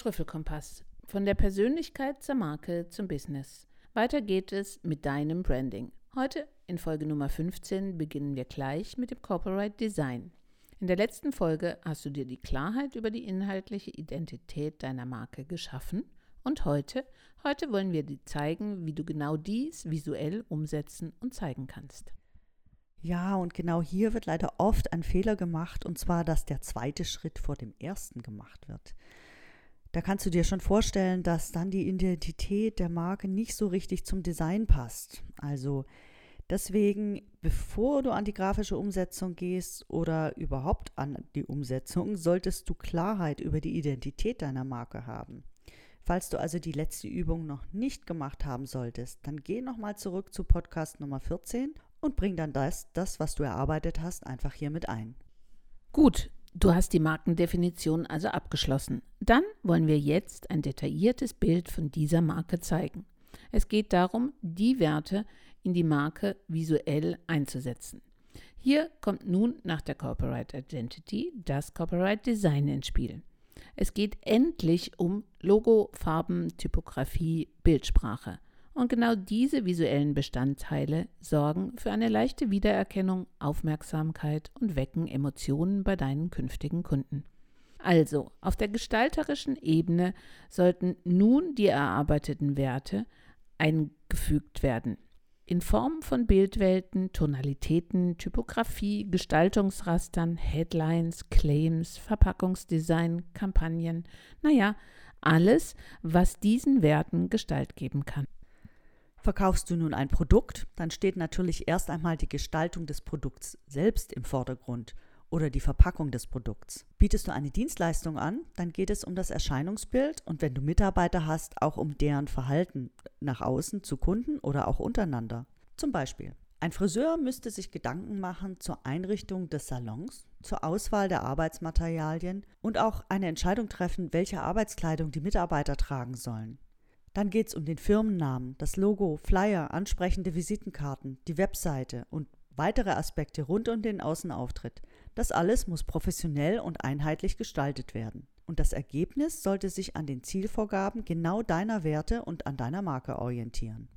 Trüffelkompass. Von der Persönlichkeit zur Marke zum Business. Weiter geht es mit deinem Branding. Heute in Folge Nummer 15 beginnen wir gleich mit dem Corporate Design. In der letzten Folge hast du dir die Klarheit über die inhaltliche Identität deiner Marke geschaffen und heute, heute wollen wir dir zeigen, wie du genau dies visuell umsetzen und zeigen kannst. Ja, und genau hier wird leider oft ein Fehler gemacht, und zwar, dass der zweite Schritt vor dem ersten gemacht wird. Da kannst du dir schon vorstellen, dass dann die Identität der Marke nicht so richtig zum Design passt. Also deswegen, bevor du an die grafische Umsetzung gehst oder überhaupt an die Umsetzung, solltest du Klarheit über die Identität deiner Marke haben. Falls du also die letzte Übung noch nicht gemacht haben solltest, dann geh nochmal zurück zu Podcast Nummer 14 und bring dann das, das, was du erarbeitet hast, einfach hier mit ein. Gut, du hast die Markendefinition also abgeschlossen. Dann wollen wir jetzt ein detailliertes Bild von dieser Marke zeigen. Es geht darum, die Werte in die Marke visuell einzusetzen. Hier kommt nun nach der Corporate Identity das Corporate Design ins Spiel. Es geht endlich um Logo, Farben, Typografie, Bildsprache. Und genau diese visuellen Bestandteile sorgen für eine leichte Wiedererkennung, Aufmerksamkeit und wecken Emotionen bei deinen künftigen Kunden. Also, auf der gestalterischen Ebene sollten nun die erarbeiteten Werte eingefügt werden. In Form von Bildwelten, Tonalitäten, Typografie, Gestaltungsrastern, Headlines, Claims, Verpackungsdesign, Kampagnen, naja, alles, was diesen Werten Gestalt geben kann. Verkaufst du nun ein Produkt, dann steht natürlich erst einmal die Gestaltung des Produkts selbst im Vordergrund oder die Verpackung des Produkts. Bietest du eine Dienstleistung an, dann geht es um das Erscheinungsbild und wenn du Mitarbeiter hast, auch um deren Verhalten nach außen zu Kunden oder auch untereinander. Zum Beispiel, ein Friseur müsste sich Gedanken machen zur Einrichtung des Salons, zur Auswahl der Arbeitsmaterialien und auch eine Entscheidung treffen, welche Arbeitskleidung die Mitarbeiter tragen sollen. Dann geht es um den Firmennamen, das Logo, Flyer, ansprechende Visitenkarten, die Webseite und weitere Aspekte rund um den Außenauftritt. Das alles muss professionell und einheitlich gestaltet werden. Und das Ergebnis sollte sich an den Zielvorgaben genau deiner Werte und an deiner Marke orientieren.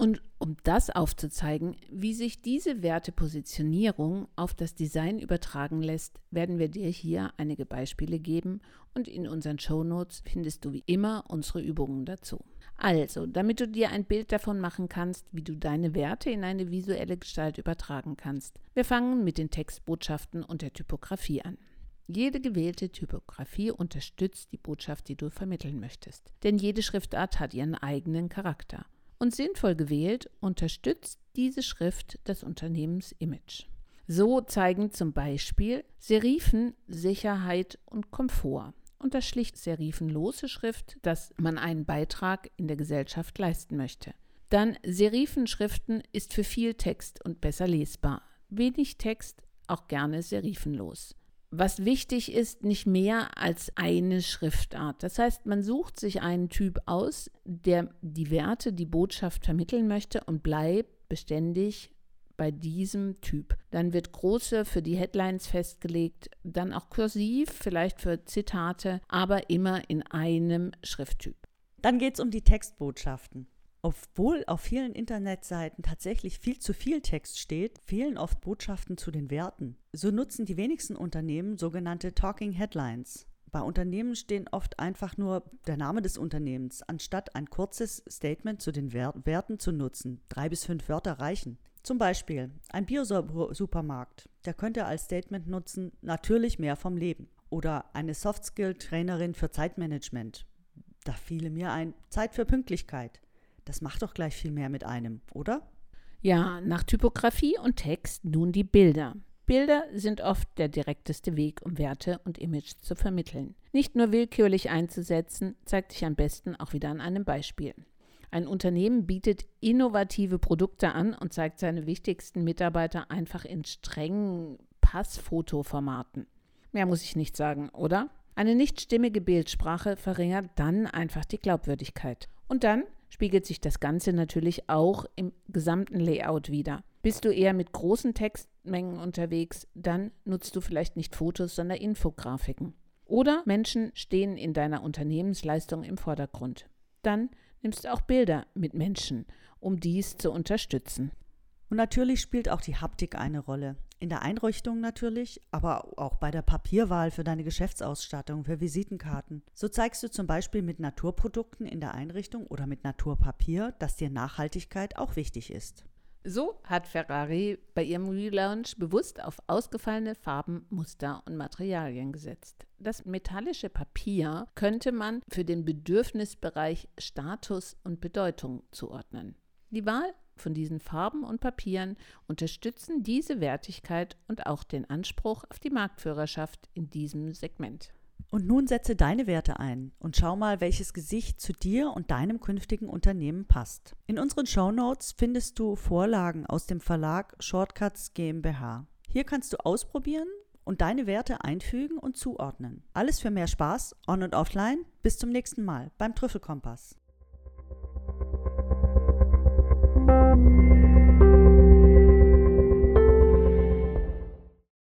Und um das aufzuzeigen, wie sich diese Wertepositionierung auf das Design übertragen lässt, werden wir dir hier einige Beispiele geben und in unseren Shownotes findest du wie immer unsere Übungen dazu. Also, damit du dir ein Bild davon machen kannst, wie du deine Werte in eine visuelle Gestalt übertragen kannst. Wir fangen mit den Textbotschaften und der Typografie an. Jede gewählte Typografie unterstützt die Botschaft, die du vermitteln möchtest. Denn jede Schriftart hat ihren eigenen Charakter und sinnvoll gewählt unterstützt diese Schrift das Unternehmensimage. So zeigen zum Beispiel Serifen Sicherheit und Komfort und das schlicht serifenlose Schrift, dass man einen Beitrag in der Gesellschaft leisten möchte. Dann Serifenschriften ist für viel Text und besser lesbar. Wenig Text, auch gerne serifenlos was wichtig ist, nicht mehr als eine Schriftart. Das heißt, man sucht sich einen Typ aus, der die Werte, die Botschaft vermitteln möchte und bleibt beständig bei diesem Typ. Dann wird große für die Headlines festgelegt, dann auch kursiv, vielleicht für Zitate, aber immer in einem Schrifttyp. Dann geht es um die Textbotschaften. Obwohl auf vielen Internetseiten tatsächlich viel zu viel Text steht, fehlen oft Botschaften zu den Werten. So nutzen die wenigsten Unternehmen sogenannte Talking Headlines. Bei Unternehmen stehen oft einfach nur der Name des Unternehmens, anstatt ein kurzes Statement zu den Werten zu nutzen. Drei bis fünf Wörter reichen. Zum Beispiel ein Biosupermarkt. Der könnte als Statement nutzen, natürlich mehr vom Leben. Oder eine Softskill-Trainerin für Zeitmanagement. Da fiele mir ein Zeit für Pünktlichkeit. Das macht doch gleich viel mehr mit einem, oder? Ja, nach Typografie und Text nun die Bilder. Bilder sind oft der direkteste Weg, um Werte und Image zu vermitteln. Nicht nur willkürlich einzusetzen, zeigt sich am besten auch wieder an einem Beispiel. Ein Unternehmen bietet innovative Produkte an und zeigt seine wichtigsten Mitarbeiter einfach in strengen Passfotoformaten. Mehr muss ich nicht sagen, oder? Eine nicht stimmige Bildsprache verringert dann einfach die Glaubwürdigkeit. Und dann spiegelt sich das Ganze natürlich auch im gesamten Layout wieder. Bist du eher mit großen Textmengen unterwegs, dann nutzt du vielleicht nicht Fotos, sondern Infografiken. Oder Menschen stehen in deiner Unternehmensleistung im Vordergrund. Dann nimmst du auch Bilder mit Menschen, um dies zu unterstützen. Und natürlich spielt auch die Haptik eine Rolle. In der Einrichtung natürlich, aber auch bei der Papierwahl für deine Geschäftsausstattung, für Visitenkarten. So zeigst du zum Beispiel mit Naturprodukten in der Einrichtung oder mit Naturpapier, dass dir Nachhaltigkeit auch wichtig ist. So hat Ferrari bei ihrem Relaunch bewusst auf ausgefallene Farben, Muster und Materialien gesetzt. Das metallische Papier könnte man für den Bedürfnisbereich Status und Bedeutung zuordnen. Die Wahl von diesen Farben und Papieren unterstützen diese Wertigkeit und auch den Anspruch auf die Marktführerschaft in diesem Segment. Und nun setze deine Werte ein und schau mal, welches Gesicht zu dir und deinem künftigen Unternehmen passt. In unseren Show Notes findest du Vorlagen aus dem Verlag Shortcuts GmbH. Hier kannst du ausprobieren und deine Werte einfügen und zuordnen. Alles für mehr Spaß, on und offline. Bis zum nächsten Mal beim Trüffelkompass. thank you